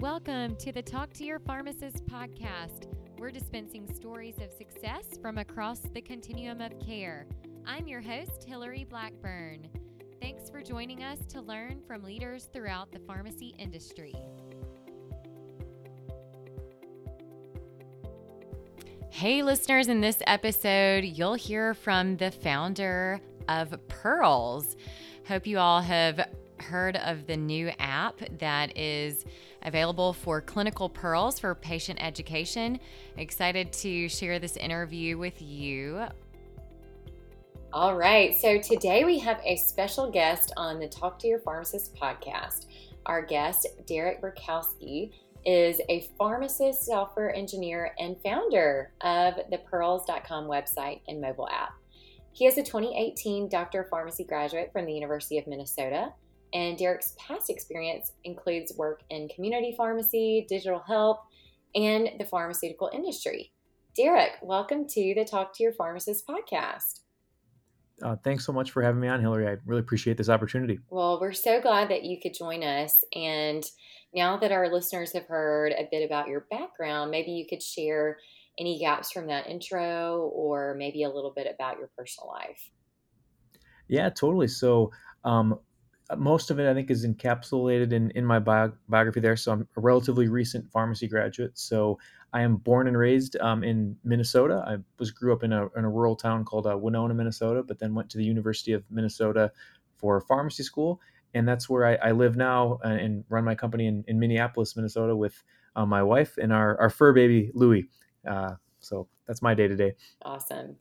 Welcome to the Talk to Your Pharmacist podcast. We're dispensing stories of success from across the continuum of care. I'm your host, Hillary Blackburn. Thanks for joining us to learn from leaders throughout the pharmacy industry. Hey, listeners, in this episode, you'll hear from the founder of Pearls. Hope you all have heard of the new app that is available for clinical pearls for patient education. Excited to share this interview with you. All right, so today we have a special guest on the Talk to Your Pharmacist podcast. Our guest, Derek Borkowski, is a pharmacist, software engineer, and founder of the pearls.com website and mobile app. He is a 2018 Doctor of Pharmacy graduate from the University of Minnesota and Derek's past experience includes work in community pharmacy, digital health, and the pharmaceutical industry. Derek, welcome to the Talk to Your Pharmacist podcast. Uh, thanks so much for having me on, Hillary. I really appreciate this opportunity. Well, we're so glad that you could join us. And now that our listeners have heard a bit about your background, maybe you could share any gaps from that intro or maybe a little bit about your personal life. Yeah, totally. So, um, most of it I think is encapsulated in in my bio- biography there. So I'm a relatively recent pharmacy graduate. So I am born and raised um, in Minnesota. I was grew up in a in a rural town called uh, Winona, Minnesota, but then went to the University of Minnesota for pharmacy school, and that's where I, I live now and, and, run my company in, in Minneapolis, Minnesota, with uh, my wife and our our fur baby Louie. Uh, so that's my day to day. Awesome.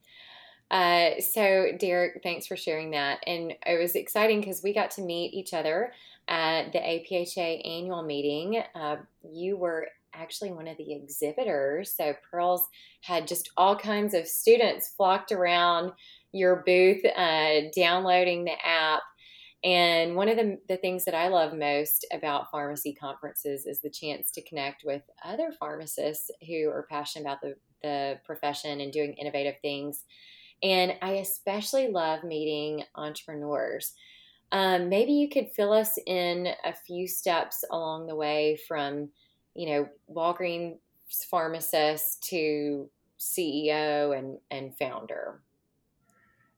Uh, so, Derek, thanks for sharing that. And it was exciting because we got to meet each other at the APHA annual meeting. Uh, you were actually one of the exhibitors. So, Pearls had just all kinds of students flocked around your booth, uh, downloading the app. And one of the, the things that I love most about pharmacy conferences is the chance to connect with other pharmacists who are passionate about the, the profession and doing innovative things. And I especially love meeting entrepreneurs. Um, maybe you could fill us in a few steps along the way from, you know, Walgreens pharmacist to CEO and, and founder.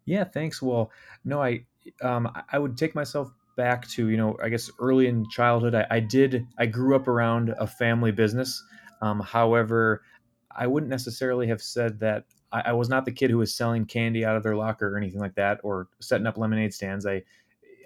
Yeah, thanks. Well, no, I um, I would take myself back to you know I guess early in childhood. I, I did I grew up around a family business. Um, however, I wouldn't necessarily have said that I, I, was not the kid who was selling candy out of their locker or anything like that, or setting up lemonade stands. I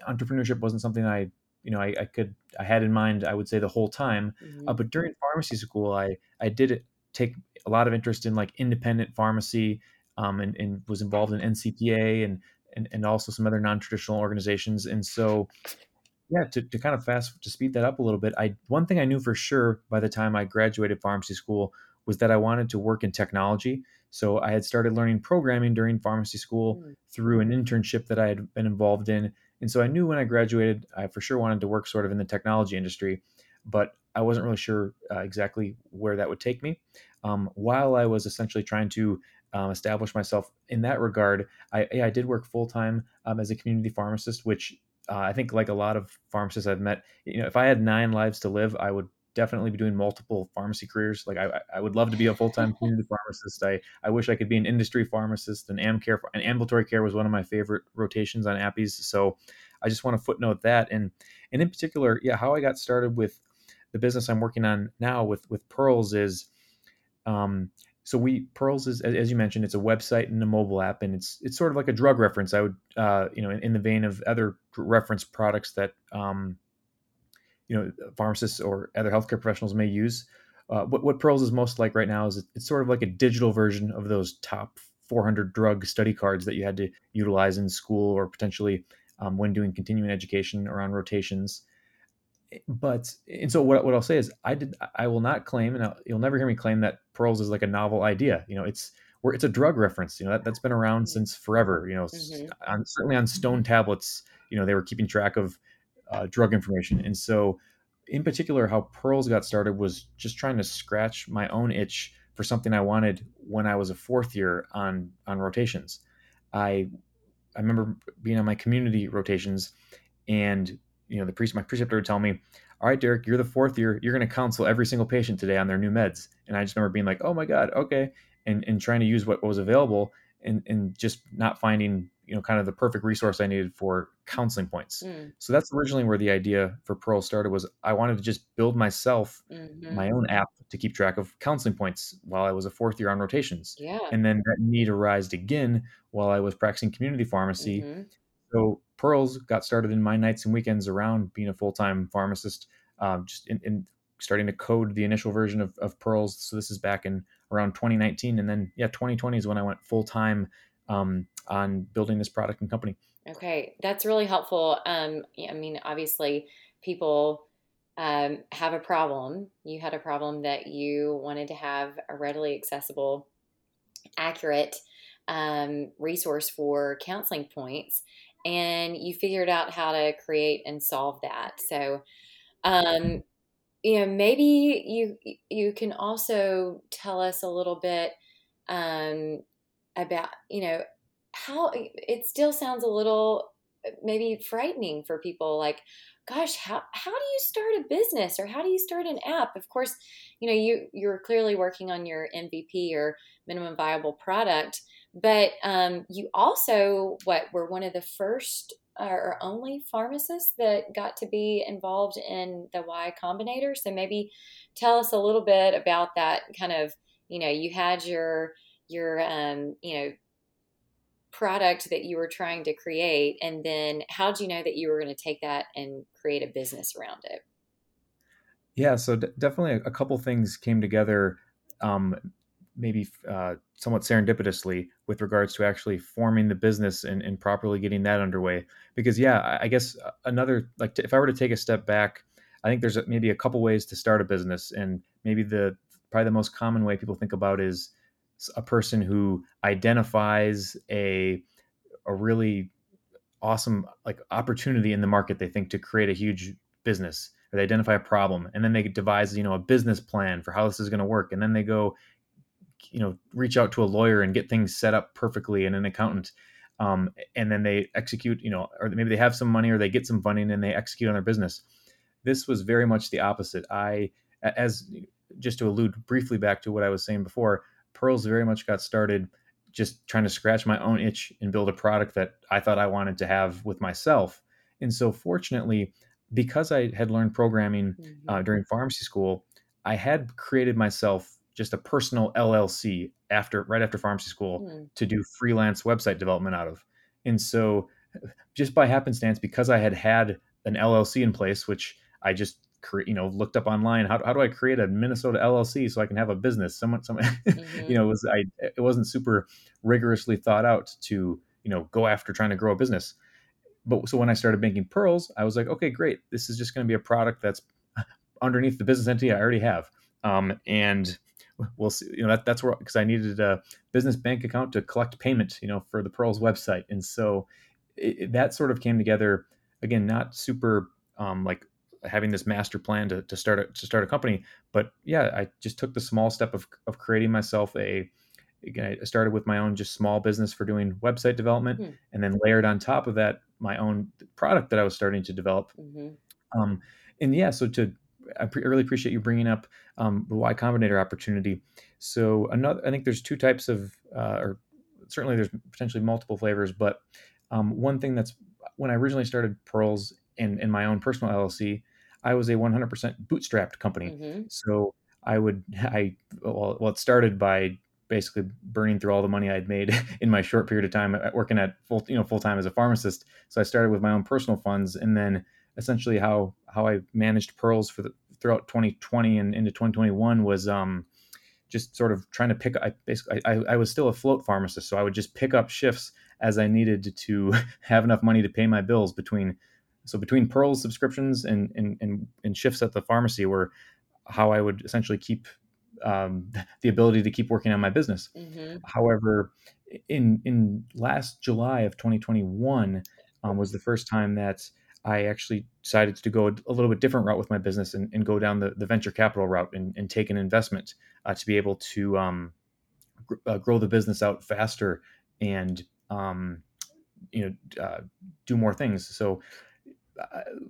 entrepreneurship wasn't something I, you know, I, I could I had in mind. I would say the whole time. Uh, mm-hmm. Uh, but during pharmacy school, I I did take a lot of interest in like independent pharmacy, um, and, and was involved in NCPA and and, and also some other non-traditional organizations. And so, yeah, to, to kind of fast to speed that up a little bit, I one thing I knew for sure by the time I graduated pharmacy school was that I wanted to work in technology. So I had started learning programming during pharmacy school mm. through an internship that I had been involved in. And so I knew when I graduated, I for sure wanted to work sort of in the technology industry, but I wasn't really sure uh, exactly where that would take me. Um, while I was essentially trying to um, establish myself in that regard, I, I did work full time um, as a community pharmacist, which uh, I think, like a lot of pharmacists I've met, you know, if I had nine lives to live, I would definitely be doing multiple pharmacy careers. Like I, I would love to be a full time community pharmacist. I, I wish I could be an industry pharmacist. And AmCare and ambulatory care was one of my favorite rotations on APPEs. So I just want to footnote that. And and in particular, yeah, how I got started with the business I'm working on now with with Pearls is, um, so we Pearls is as you mentioned, it's a website and a mobile app, and it's it's sort of like a drug reference. I would, uh, you know, in, in the vein of other reference products that um, you know pharmacists or other healthcare professionals may use. Uh, what, what Pearls is most like right now is it's sort of like a digital version of those top 400 drug study cards that you had to utilize in school or potentially um, when doing continuing education or on rotations. But and so what, what I'll say is I did I will not claim and I'll, you'll never hear me claim that Pearls is like a novel idea. You know, it's where it's a drug reference. You know that that's been around mm-hmm. since forever. You know, mm-hmm. on, certainly on stone tablets. You know they were keeping track of uh, drug information. And so, in particular, how Pearls got started was just trying to scratch my own itch for something I wanted when I was a fourth year on on rotations. I I remember being on my community rotations, and you know the priest, my preceptor would tell me, all right, Derek, you're the fourth year. You're going to counsel every single patient today on their new meds. And I just remember being like, oh my God, okay. And, and trying to use what was available and, and just not finding, you know, kind of the perfect resource I needed for counseling points. Mm. So that's originally where the idea for Pearl started was I wanted to just build myself mm-hmm. my own app to keep track of counseling points while I was a fourth year on rotations. Yeah. And then that need arose again while I was practicing community pharmacy. Mm-hmm. So Pearls got started in my nights and weekends around being a full time pharmacist, um, just in, in, starting to code the initial version of, of Pearls. So this is back in around 2019, and then yeah, 2020 is when I went full time um, on building this product and company. Okay, that's really helpful. Um, I mean, obviously, people um, have a problem. You had a problem that you wanted to have a readily accessible, accurate um, resource for counseling points and you figured out how to create and solve that. So, um, you know, maybe you you can also tell us a little bit um, about you know how eh, it still sounds a little eh, maybe frightening for people like gosh how, how do you start a business or how do you start an app of course you know you you're clearly working on your mvp or minimum viable product but um, you also, what, were one of the first uh, or only pharmacists that got to be involved in the Y Combinator. So maybe tell us a little bit about that kind of, you know, you had your, your, um, you know, product that you were trying to create and then how did you know that you were going to take that and create a business around it yeah so d- definitely a, couple things came together um, maybe uh, somewhat serendipitously with regards to actually forming the business and, and properly getting that underway. Because yeah, I guess uh, another like to, if I were to take a step back, I think there's maybe a couple ways to start a business, and maybe the probably the most common way people think about is a person who identifies a a really awesome like opportunity in the market they think to create a huge business or they identify a problem and then they devise you know a business plan for how this is going to work and then they go you know reach out to a lawyer and get things set up perfectly and an accountant um, and then they execute you know or maybe they have some money or they get some funding and they execute on their business. This was very much the opposite. I as just to allude briefly back to what i was saying before pearls very much got started just trying to scratch my own itch and build a product that i thought i wanted to have with myself and so fortunately because i had learned programming mm-hmm. uh, during pharmacy school i had created myself just a personal LLC after right after pharmacy school mm. to do freelance website development out of. And so just by happenstance because I had had an LLC in place which I just you know looked up online how, how do I create a Minnesota LLC so I can have a business someone some mm-hmm. you know it was I it wasn't super rigorously thought out to you know go after trying to grow a business but so when I started making pearls I was like okay great this is just going to be a product that's underneath the business entity I already have um, and we'll see. You know, that, that's where because I needed a business bank account to collect payment, you know, for the Pearls website, and so it, that sort of came together. Again, not super um, like having this master plan to, to start a, to start a company, but yeah, I just took the small step of of creating myself a. Again, I started with my own just small business for doing website development, mm-hmm. and then layered on top of that my own product that I was starting to develop. Mm-hmm. Um, and yeah, so to I pre- really appreciate you bringing up um, the Y Combinator opportunity. So another, I think there's two types of, uh, or certainly there's potentially multiple flavors, but um, one thing that's when I originally started Pearls in, in my own personal LLC, I was a 100% bootstrapped company. Mm-hmm. So I would, I, well, well, it started by basically burning through all the money I'd made in my short period of time at working at full, you know, full time as a pharmacist. So I started with my own personal funds and then essentially how how I managed pearls for the throughout 2020 and into 2021 was um, just sort of trying to pick. I basically I, I was still a float pharmacist, so I would just pick up shifts as I needed to have enough money to pay my bills between. So between pearls subscriptions and and and, and shifts at the pharmacy were how I would essentially keep um, the ability to keep working on my business. Mm-hmm. However, in in last July of 2021 um, was the first time that I actually decided to go a little bit different route with my business and, and go down the, the venture capital route and, and take an investment uh, to be able to um, gr- uh, grow the business out faster and um, you know uh, do more things. So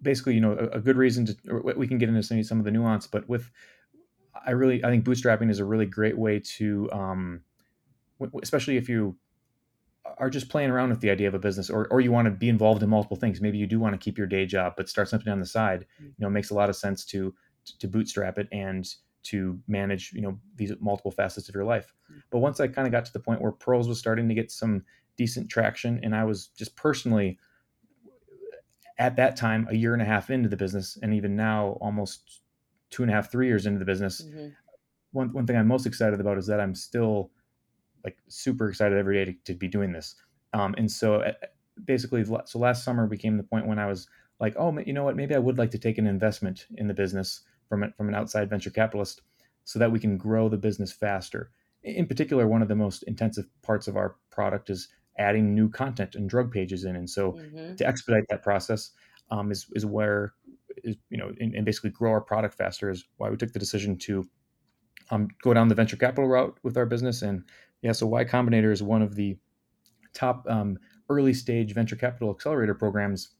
basically, you know, a, a, good reason to we can get into some, some of the nuance, but with I really I think bootstrapping is a really great way to, um, especially if you are just playing around with the idea of a business or, or you want to be involved in multiple things maybe you do want to keep your day job but start something on the side mm. you know it makes a lot of sense to to bootstrap it and to manage you know these multiple facets of your life mm. but once i kind of got to the point where pearls was starting to get some decent traction and i was just personally at that time a year and a half into the business and even now almost two and a half three years into the business mm-hmm. one, one thing i'm most excited about is that i'm still like super excited every day to, to be doing this. Um, and so uh, basically, so last summer became the point when I was like, oh, you know what? Maybe I would like to take an investment in the business from from an outside venture capitalist, so that we can grow the business faster. In particular, one of the most intensive parts of our product is adding new content and drug pages in, and so mm-hmm. to expedite that process um, is is where is you know and, and basically grow our product faster is why we took the decision to um, go down the venture capital route with our business and yeah, so Y Combinator is one of the top um, early stage venture capital accelerator programs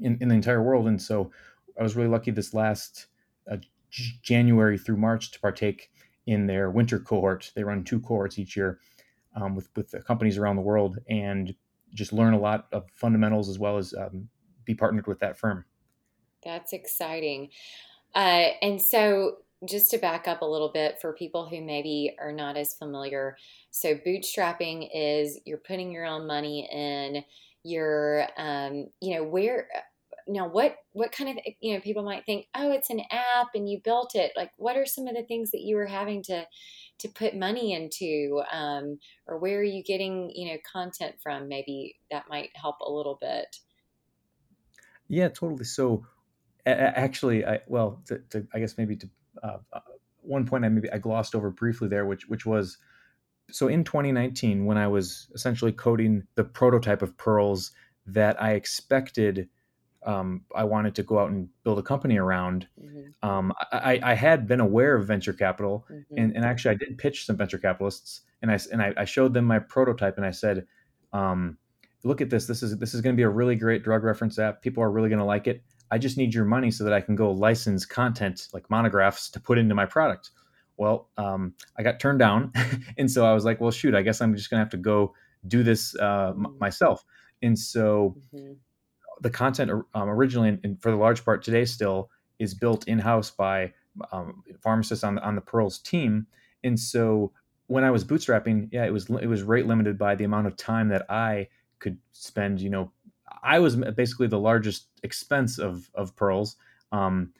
in, in the entire world. And so I was really lucky this last uh, January through March to partake in their winter cohort. They run two cohorts each year um, with, with companies around the world and just learn a lot of fundamentals as well as um, be partnered with that firm. That's exciting. Uh, and so just to back up a little bit for people who maybe are not as familiar. So, bootstrapping is you're putting your own money in, you're, um, you know, where, now what what kind of you know people might think oh it's an app and you built it like what are some of the things that you were having to to put money into um, or where are you getting you know content from? Maybe that might help a little bit. Yeah totally. So actually i well to, to, i guess maybe to uh, uh, one point I maybe I glossed over briefly there, which which was so in 2019 when I was essentially coding the prototype of Pearls that I expected um, I wanted to go out and build a company around. Mm-hmm. Um, I, I, had been aware of venture capital, mm-hmm. and, and, actually I did pitch some venture capitalists, and I and I, I showed them my prototype, and I said, um, "Look at this. This is this is going to be a really great drug reference app. People are really going to like it. I just need your money so that I can go license content like monographs to put into my product. Well, um, I got turned down. and so I was like, well, shoot, I guess I'm just going to have to go do this uh, m- mm-hmm. myself. And so mm-hmm. The content um, originally, and for the large part today still, is built in house by um, pharmacists on the, on the Pearls team. And so when I was bootstrapping, yeah, it was it was rate limited by the amount of time that I could spend, you know, I was basically the largest expense of of pearls. Um,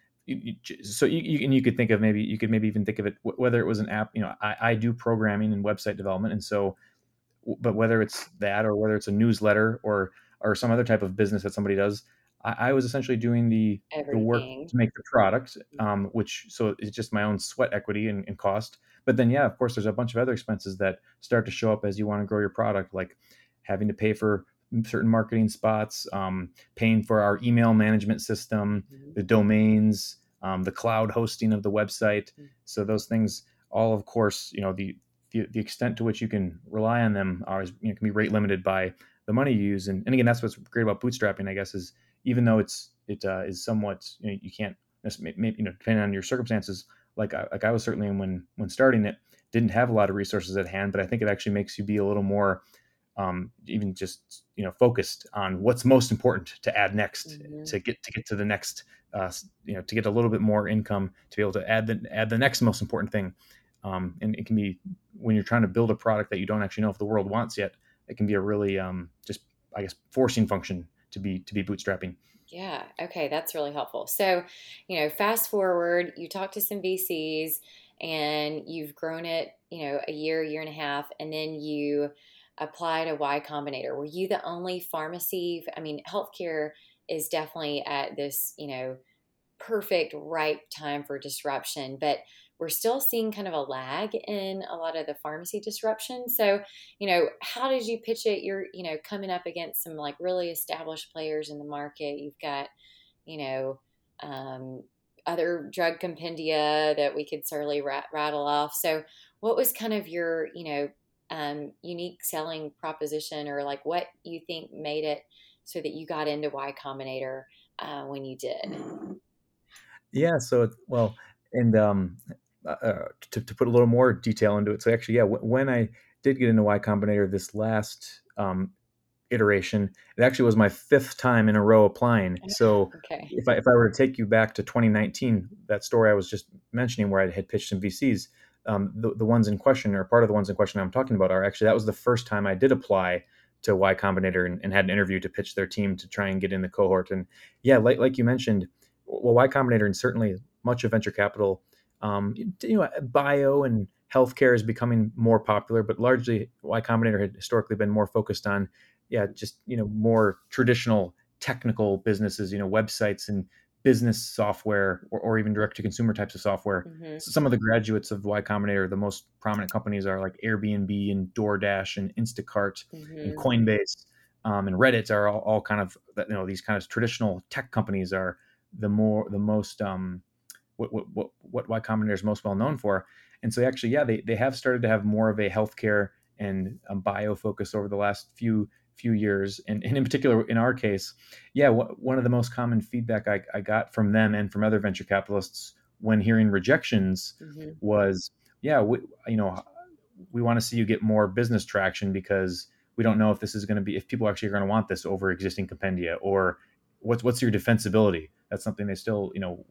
so you, you, and you could think of maybe you could maybe even think of it whether it was an app. You know, I, I do programming and website development, and so, but whether it's that or whether it's a newsletter or or some other type of business that somebody does, I, I was essentially doing the, the work to make the product, mm-hmm. um, which so it's just my own sweat equity and, and cost. But then, yeah, of course, there's a bunch of other expenses that start to show up as you want to grow your product, like having to pay for certain marketing spots, um, paying for our email management system, mm-hmm. the domains, um, the cloud hosting of the website. Mm-hmm. So those things, all of course, you know the, the, the extent to which you can rely on them are you know, can be rate limited by the money you use. And, and again, that's what's great about bootstrapping, I guess, is even though it's it uh, is somewhat you, know, you can't maybe you know depending on your circumstances. Like I, like I was certainly when when starting it, didn't have a lot of resources at hand, but I think it actually makes you be a little more um, even just you know focused on what's most important to add next mm-hmm. to get to get to the next uh, you know to get a little bit more income to be able to add the add the next most important thing um, and it can be when you're trying to build a product that you don't actually know if the world wants yet it can be a really um, just i guess forcing function to be to be bootstrapping yeah okay that's really helpful so you know fast forward you talk to some vcs and you've grown it you know a year year and a half and then you apply to Y Combinator? Were you the only pharmacy? I mean, healthcare is definitely at this, you know, perfect, ripe time for disruption, but we're still seeing kind of a lag in a lot of the pharmacy disruption. So, you know, how did you pitch it? You're, you know, coming up against some like really established players in the market. You've got, you know, um, other drug compendia that we could certainly rat- rattle off. So, what was kind of your, you know, um, unique selling proposition or like what you think made it so that you got into Y Combinator uh, when you did. Yeah. So, well, and um, uh, to, to put a little more detail into it. So actually, yeah, w- when I did get into Y Combinator this last um, iteration, it actually was my fifth time in a row applying. So okay. if I if I were to take you back to 2019, that story I was just mentioning where I had pitched some VCs, um, the the ones in question or part of the ones in question I'm talking about are actually that was the first time I did apply to Y Combinator and, and had an interview to pitch their team to try and get in the cohort. And yeah, like like you mentioned, well, Y Combinator and certainly much of venture capital um, you know, bio and healthcare is becoming more popular, but largely Y Combinator had historically been more focused on, yeah, just you know, more traditional technical businesses, you know, websites and business software or, or even direct to consumer types of software. Mm-hmm. So some of the graduates of Y Combinator, the most prominent companies are like Airbnb and DoorDash and Instacart mm-hmm. and Coinbase um, and Reddit are all, all kind of you know these kind of traditional tech companies are the more the most um, what what what, what Y Combinator is most well known for. And so actually, yeah, they, they have started to have more of a healthcare and um, bio focus over the last few few years. And, and in particular, in our case, yeah, w- one of the most common feedback I, I got from them and from other venture capitalists when hearing rejections mm-hmm. was, yeah, we, you know, we want to see you get more business traction because we don't know if this is going to be if people actually are going to want this over existing compendia or what's what's your defensibility. That's something they still, you know,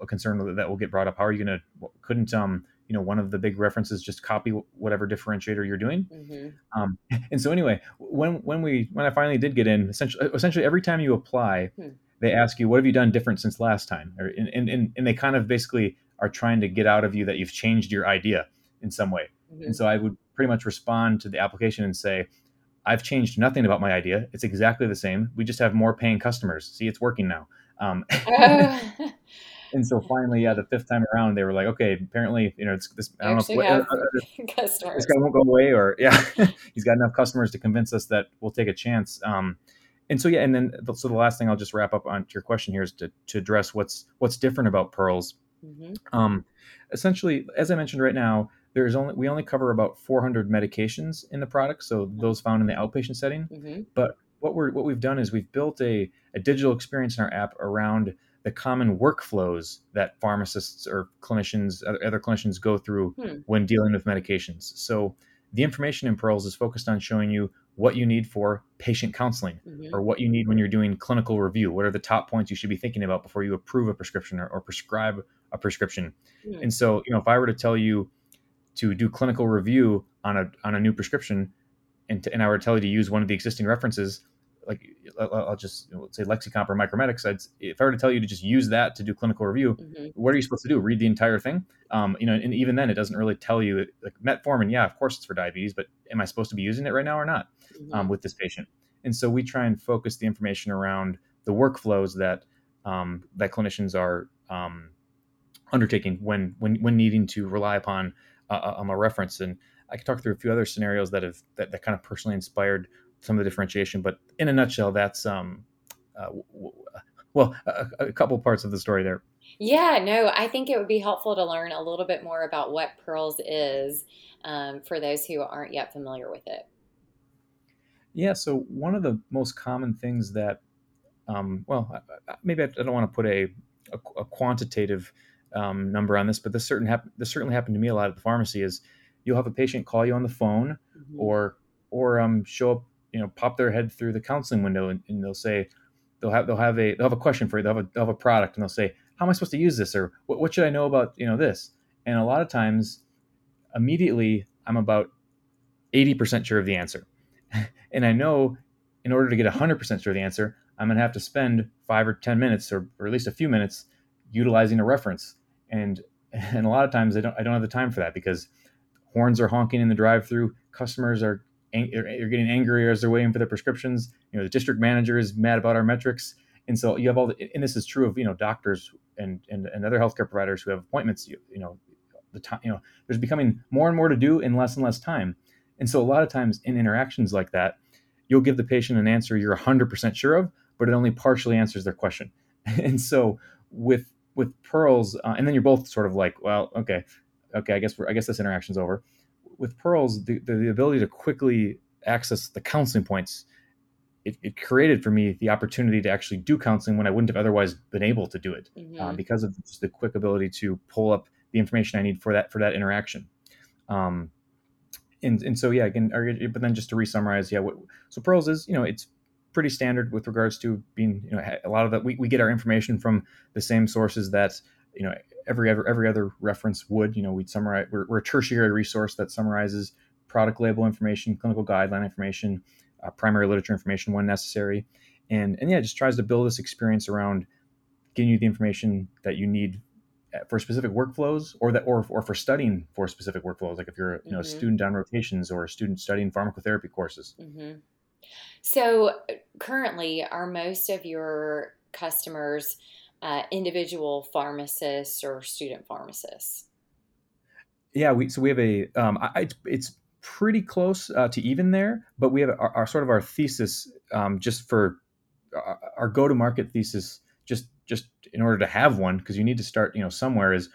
a concern that will get brought up. How are you going to? Couldn't um you know one of the big references just copy whatever differentiator you're doing? Mm-hmm. Um, and so anyway, when when we when I finally did get in, essentially essentially every time you apply, hmm. they ask you what have you done different since last time, or and, and and they kind of basically are trying to get out of you that you've changed your idea in some way. Mm-hmm. And so I would pretty much respond to the application and say, I've changed nothing about my idea. It's exactly the same. We just have more paying customers. See, it's working now. Um, oh and so finally, yeah, the fifth time around, they were like, okay, apparently, you know, it's this. I don't know. If, uh, uh, this guy won't go away, or yeah, he's got enough customers to convince us that we'll take a chance. Um, and so yeah, and then so the last thing I'll just wrap up on your question here is to to address what's what's different about pearls. Mm-hmm. Um, essentially, as I mentioned right now, there's only we only cover about 400 medications in the product, so mm-hmm. those found in the outpatient setting. Mm-hmm. But what we're what we've done is we've built a, a digital experience in our app around the common workflows that pharmacists or clinicians, other clinicians go through hmm. when dealing with medications. So the information in Pearls is focused on showing you what you need for patient counseling mm-hmm. or what you need when you're doing clinical review. What are the top points you should be thinking about before you approve a prescription or, or prescribe a prescription? Mm-hmm. And so, you know, if I were to tell you to do clinical review on a on a new prescription, and, to, and I were to tell you to use one of the existing references, like I'll just say Lexicomp or Micromedex. I'd, if I were to tell you to just use that to do clinical review, mm-hmm. what are you supposed to do? Read the entire thing? Um, you know, and even then, it doesn't really tell you like metformin. Yeah, of course it's for diabetes, but am I supposed to be using it right now or not mm-hmm. um, with this patient? And so we try and focus the information around the workflows that um, that clinicians are um, undertaking when when when needing to rely upon uh, um, a reference. And I can talk through a few other scenarios that have that, that kind of personally inspired some of the differentiation. But in a nutshell, that's um, uh, well, a, a, couple parts of the story there. Yeah, no, I think it would be helpful to learn a little bit more about what Pearls is um, for those who aren't yet familiar with it. Yeah, so one of the most common things that, um, well, maybe I don't want to put a, a, a quantitative um, number on this, but this certain hap- this certainly happened to me a lot at the pharmacy. Is you'll have a patient call you on the phone, mm-hmm. or or um, show up you know pop their head through the counseling window and, and they'll say they'll have they'll have a they'll have a question for you they'll have a, they'll have a product and they'll say how am i supposed to use this? or what, what should i know about you know this? And a lot of times immediately i'm about 80% sure of the answer. And i know in order to get 100% sure of the answer i'm going to have to spend five or 10 minutes or, or at least a few minutes utilizing a reference. And and a lot of times i don't i don't have the time for that because horns are honking in the drive through customers are you're getting angrier as they're waiting for their prescriptions. You know, the district manager is mad about our metrics, and so you have all the. And this is true of you know doctors and and, and other healthcare providers who have appointments. You, you know, the time. You know, there's becoming more and more to do in less and less time, and so a lot of times in interactions like that, you'll give the patient an answer you're 100% sure of, but it only partially answers their question. and so with with pearls, uh, and then you're both sort of like, well, okay, okay, I guess we're, I guess this interaction's over with pearls the, the, the ability to quickly access the counseling points it, it, created for me the opportunity to actually do counseling when I wouldn't have otherwise been able to do it mm-hmm. uh, because of just the quick ability to pull up the information I need for that for that interaction. Um, and, and so yeah, again, but then just to re-summarize, yeah, what, so Pearls is you know it's pretty standard with regards to being you know a lot of that we, we get our information from the same sources that you know every every, every other reference would you know we'd summarize we're, we're a tertiary resource that summarizes product label information clinical guideline information uh, primary literature information when necessary, and and yeah, just tries to build this experience around getting you the information that you need uh, for specific workflows or that or, or for studying for specific workflows like if you're you know mm-hmm. a student on rotations or a student studying pharmacotherapy courses mm-hmm. so currently are most of your customers uh, individual pharmacists or student pharmacists? Yeah we so we have a um, I, it's pretty close uh, to even there, but we have our, our sort of our thesis um, just for our, uh, our go-to-market thesis just just in order to have one because you need to start you know somewhere is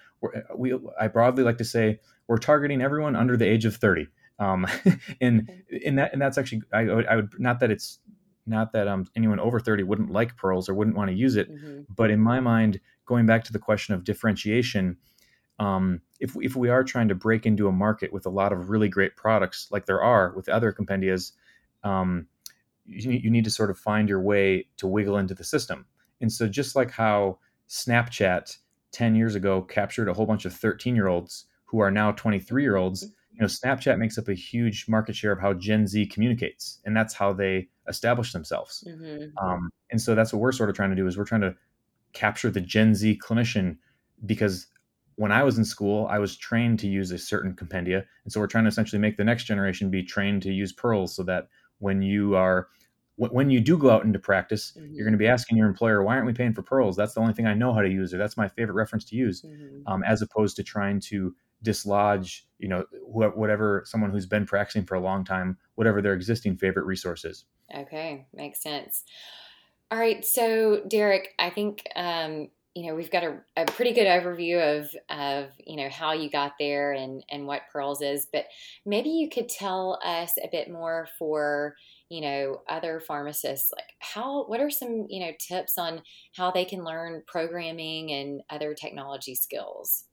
we I broadly like to say we're targeting everyone under the age of 30 um, and in that and that's actually I, I would not that it's not that um, anyone over 30 wouldn't like pearls or wouldn't want to use it mm-hmm. but in my mind going back to the question of differentiation um, if, if we are trying to break into a market with a lot of really great products like there are with other compendias um, you, you need to sort of find your way to wiggle into the system and so just like how snapchat 10 years ago captured a whole bunch of 13 year olds who are now 23 year olds you know snapchat makes up a huge market share of how gen z communicates and that's how they establish themselves mm-hmm. um, and so that's what we're sort of trying to do is we're trying to capture the gen z clinician because when I was in school, I was trained to use a certain compendia. And so we're trying to essentially make the next generation be trained to use pearls so that when you are when you do go out into practice, mm-hmm. you're going to be asking your employer, why aren't we paying for pearls? That's the only thing I know how to use, or that's my favorite reference to use, mm-hmm. um, as opposed to trying to dislodge, you know, wh- whatever someone who's been practicing for a long time, whatever their existing favorite resource is. Okay, makes sense. All right, so Derek, I think um, you know we've got a, a, pretty good overview of of you know how you got there and and what pearls is but maybe you could tell us a bit more for you know other pharmacists like how what are some you know tips on how they can learn programming and other technology skills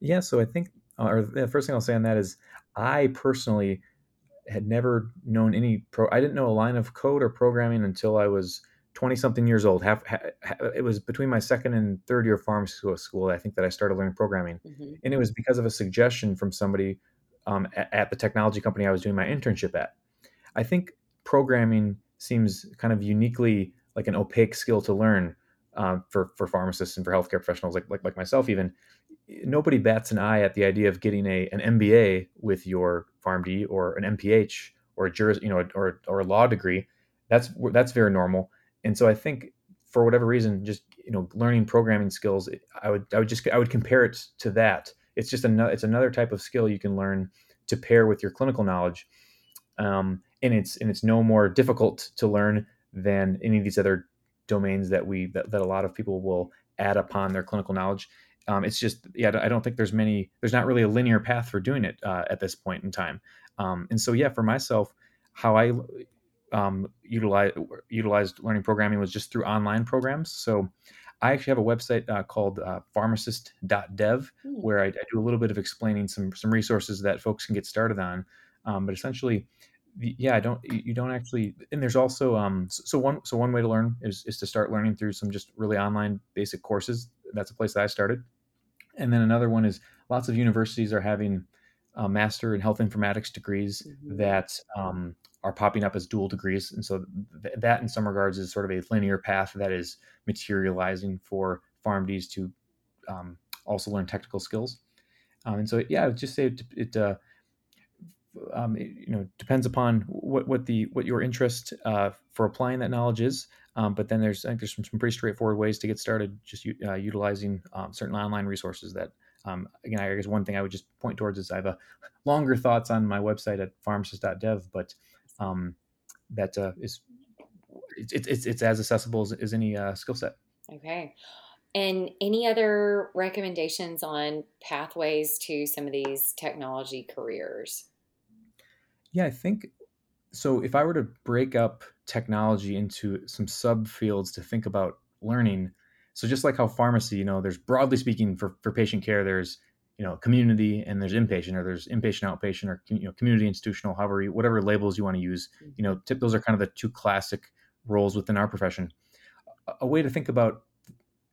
yeah so i think uh, or the first thing i'll say on that is i personally had never known any pro i didn't know a line of code or programming until i was 20 something years old. Half, it was between my second and third year of pharmacy school, I think, that I started learning programming. Mm-hmm. And it was because of a suggestion from somebody um, at, at, the technology company I was doing my internship at. I think programming seems kind of uniquely like an opaque skill to learn uh, for, for pharmacists and for healthcare professionals like, like, like myself, even. Nobody bats an eye at the idea of getting a, an MBA with your PharmD or an MPH or a juris, you know, or, or a law degree. That's, that's very normal and so I think for whatever reason, just you know, learning programming skills, I would I would just I would compare it to that. It's just another it's another type of skill you can learn to pair with your clinical knowledge, um, and it's and it's no more difficult to learn than any of these other domains that we that, that a lot of people will add upon their clinical knowledge. Um, it's just yeah, I don't think there's many there's not really a linear path for doing it uh, at this point in time. Um, and so yeah, for myself, how I um, utilized utilized learning programming was just through online programs. So I actually have a website uh, called uh, pharmacist.dev mm. where I, I, do a little bit of explaining some some resources that folks can get started on. Um, but essentially, yeah, I don't you don't actually and there's also um so one so one way to learn is is to start learning through some just really online basic courses. That's a place that I started. And then another one is lots of universities are having uh, master in health informatics degrees mm-hmm. that um, are popping up as dual degrees. And so th- that, in some regards, is sort of a linear path that is materializing for PharmDs to um, also learn technical skills. Um, and so, yeah, I would just say it, it, uh, um, it, you know depends upon what what the what your interest uh, for applying that knowledge is. Um, but then there's I think there's some, some, pretty straightforward ways to get started, just uh, utilizing um, certain online resources that um, again, I guess one thing I would just point towards is I have a longer thoughts on my website at pharmacist.dev, but um, that uh, is it's, it's it's as accessible as, as any uh, skill set. Okay. And any other recommendations on pathways to some of these technology careers? Yeah, I think so if I were to break up technology into some subfields to think about learning, so just like how pharmacy, you know, there's broadly speaking for, for patient care, there's you know community and there's inpatient or there's inpatient outpatient or you know community institutional however you, whatever labels you want to use you know tip, those are kind of the two classic roles within our profession. A, a way to think about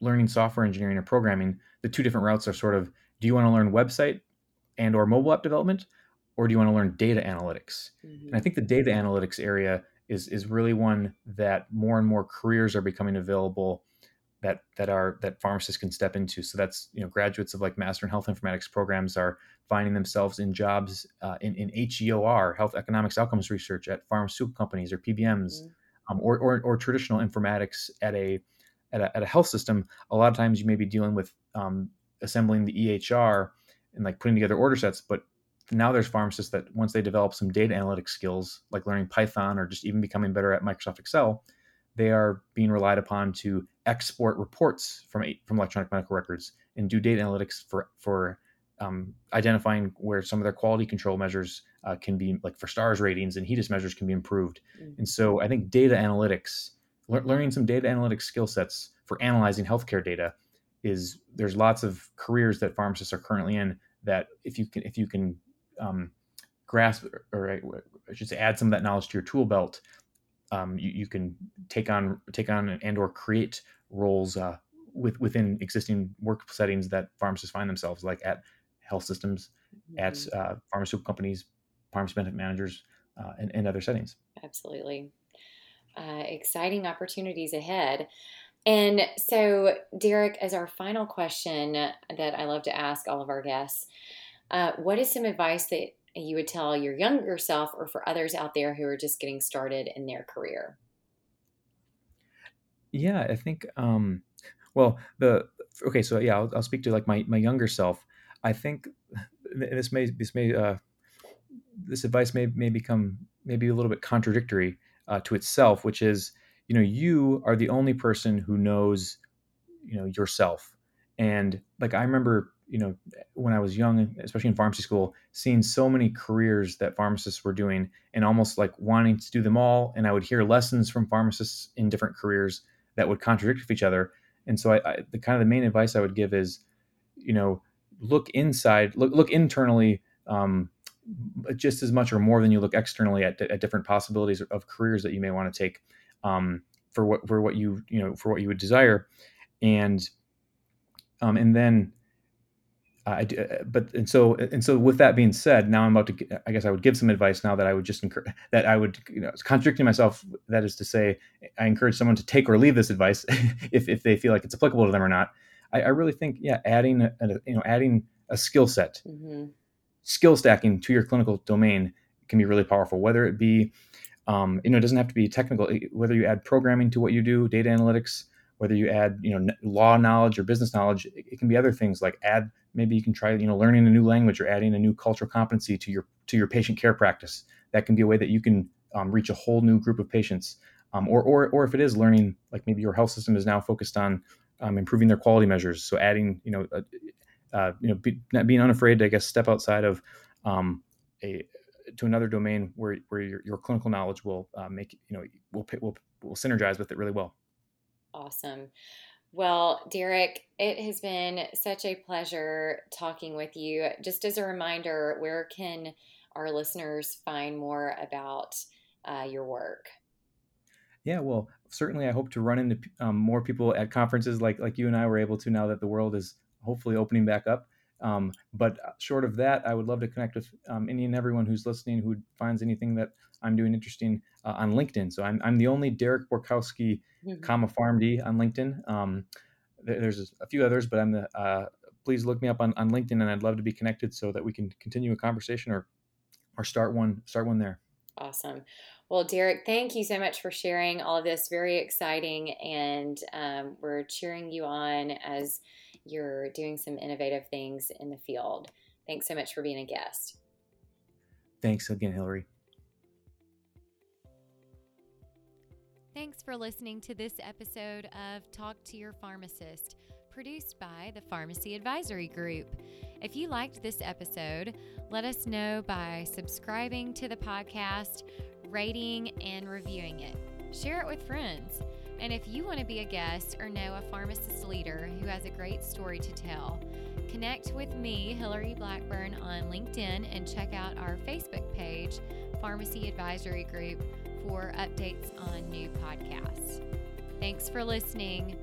learning software engineering or programming the two different routes are sort of do you want to learn website and or mobile app development or do you want to learn data analytics? Mm-hmm. and i think the data analytics area is is really one that more and more careers are becoming available that that are that pharmacists can step into. So that's you know graduates of like master in health informatics programs are finding themselves in jobs uh, in in HEOR, health economics outcomes research at pharmaceutical companies or PBMs, mm-hmm. um, or, or or traditional informatics at a, at a at a health system. A lot of times you may be dealing with um, assembling the EHR and like putting together order sets, but now there's pharmacists that once they develop some data analytic skills, like learning Python or just even becoming better at Microsoft Excel, they are being relied upon to export reports from from electronic medical records and do data analytics for for um, identifying where some of their quality control measures uh, can be like for stars ratings and HEDIS measures can be improved. Mm-hmm. And so I think data analytics, le- learning some data analytics skill sets for analyzing healthcare data is there's lots of careers that pharmacists are currently in that if you can if you can um, grasp or I should say add some of that knowledge to your tool belt, um, you, you, can take on take on and or create roles uh, with, within existing work settings that pharmacists find themselves, like at health systems, mm-hmm. at uh, pharmaceutical companies, pharmacy benefit managers, uh, and, and, other settings. Absolutely. Uh, exciting opportunities ahead. And so, Derek, as our final question that I love to ask all of our guests, uh, what is some advice that you would tell your younger self or for others out there who are just getting started in their career? Yeah, I think. Um, well, the okay, so yeah, I'll, I'll speak to like my my younger self. I think this may this may uh, this advice may may become maybe a little bit contradictory uh, to itself, which is you know you are the only person who knows you know yourself, and like I remember you know, when I was young, especially in pharmacy school, seeing so many careers that pharmacists were doing and almost like wanting to do them all. And I would hear lessons from pharmacists in different careers that would contradict each other. And so I, I the kind of the main advice I would give is, you know, look inside, look, look internally, um, just as much or more than you look externally at, at different possibilities of careers that you may want to take, um, for what, for what you, you know, for what you would desire. And, um, and then, I do, uh, but and so and so with that being said, now I'm about to. I guess I would give some advice now that I would just encourage that I would you know contradicting myself. That is to say, I encourage someone to take or leave this advice if if they feel like it's applicable to them or not. I, I really think yeah, adding a, you know adding a skill set, mm-hmm. skill stacking to your clinical domain can be really powerful. Whether it be um, you know it doesn't have to be technical. Whether you add programming to what you do, data analytics, whether you add you know law knowledge or business knowledge, it, it can be other things like add maybe you can try you know learning a new language or adding a new cultural competency to your to your patient care practice. That can be a way that you can um, reach a whole new group of patients. Um, or, or or if it is learning like maybe your health system is now focused on um, improving their quality measures. So adding you know uh, uh, you know be, not being unafraid to I guess step outside of um, a to another domain where where your, your clinical knowledge will uh, make you know will will will synergize with it really well awesome well, Derek, it has been such a pleasure talking with you. Just as a reminder, where can our listeners find more about uh, your work? Yeah, well, certainly I hope to run into um, more people at conferences like like you and I were able to now that the world is hopefully opening back up. Um, but uh, short of that, I would love to connect with um, any and everyone who's listening who finds anything that I'm doing interesting uh, on LinkedIn. So I'm, I'm the only Derek Borkowski, mm-hmm. comma PharmD on LinkedIn. Um, there, there's a few others, but I'm the. Uh, please look me up on, on LinkedIn, and I'd love to be connected so that we can continue a conversation or or start one start one there. Awesome. Well, Derek, thank you so much for sharing all of this. Very exciting, and um, we're cheering you on as you're doing some innovative things in the field. Thanks so much for being a guest. Thanks again, Hillary. Thanks for listening to this episode of Talk to Your Pharmacist, produced by the Pharmacy Advisory Group. If you liked this episode, let us know by subscribing to the podcast, rating and reviewing it. Share it with friends. And if you want to be a guest or know a pharmacist leader who has a great story to tell, connect with me, Hillary Blackburn, on LinkedIn and check out our Facebook page, Pharmacy Advisory Group, for updates on new podcasts. Thanks for listening.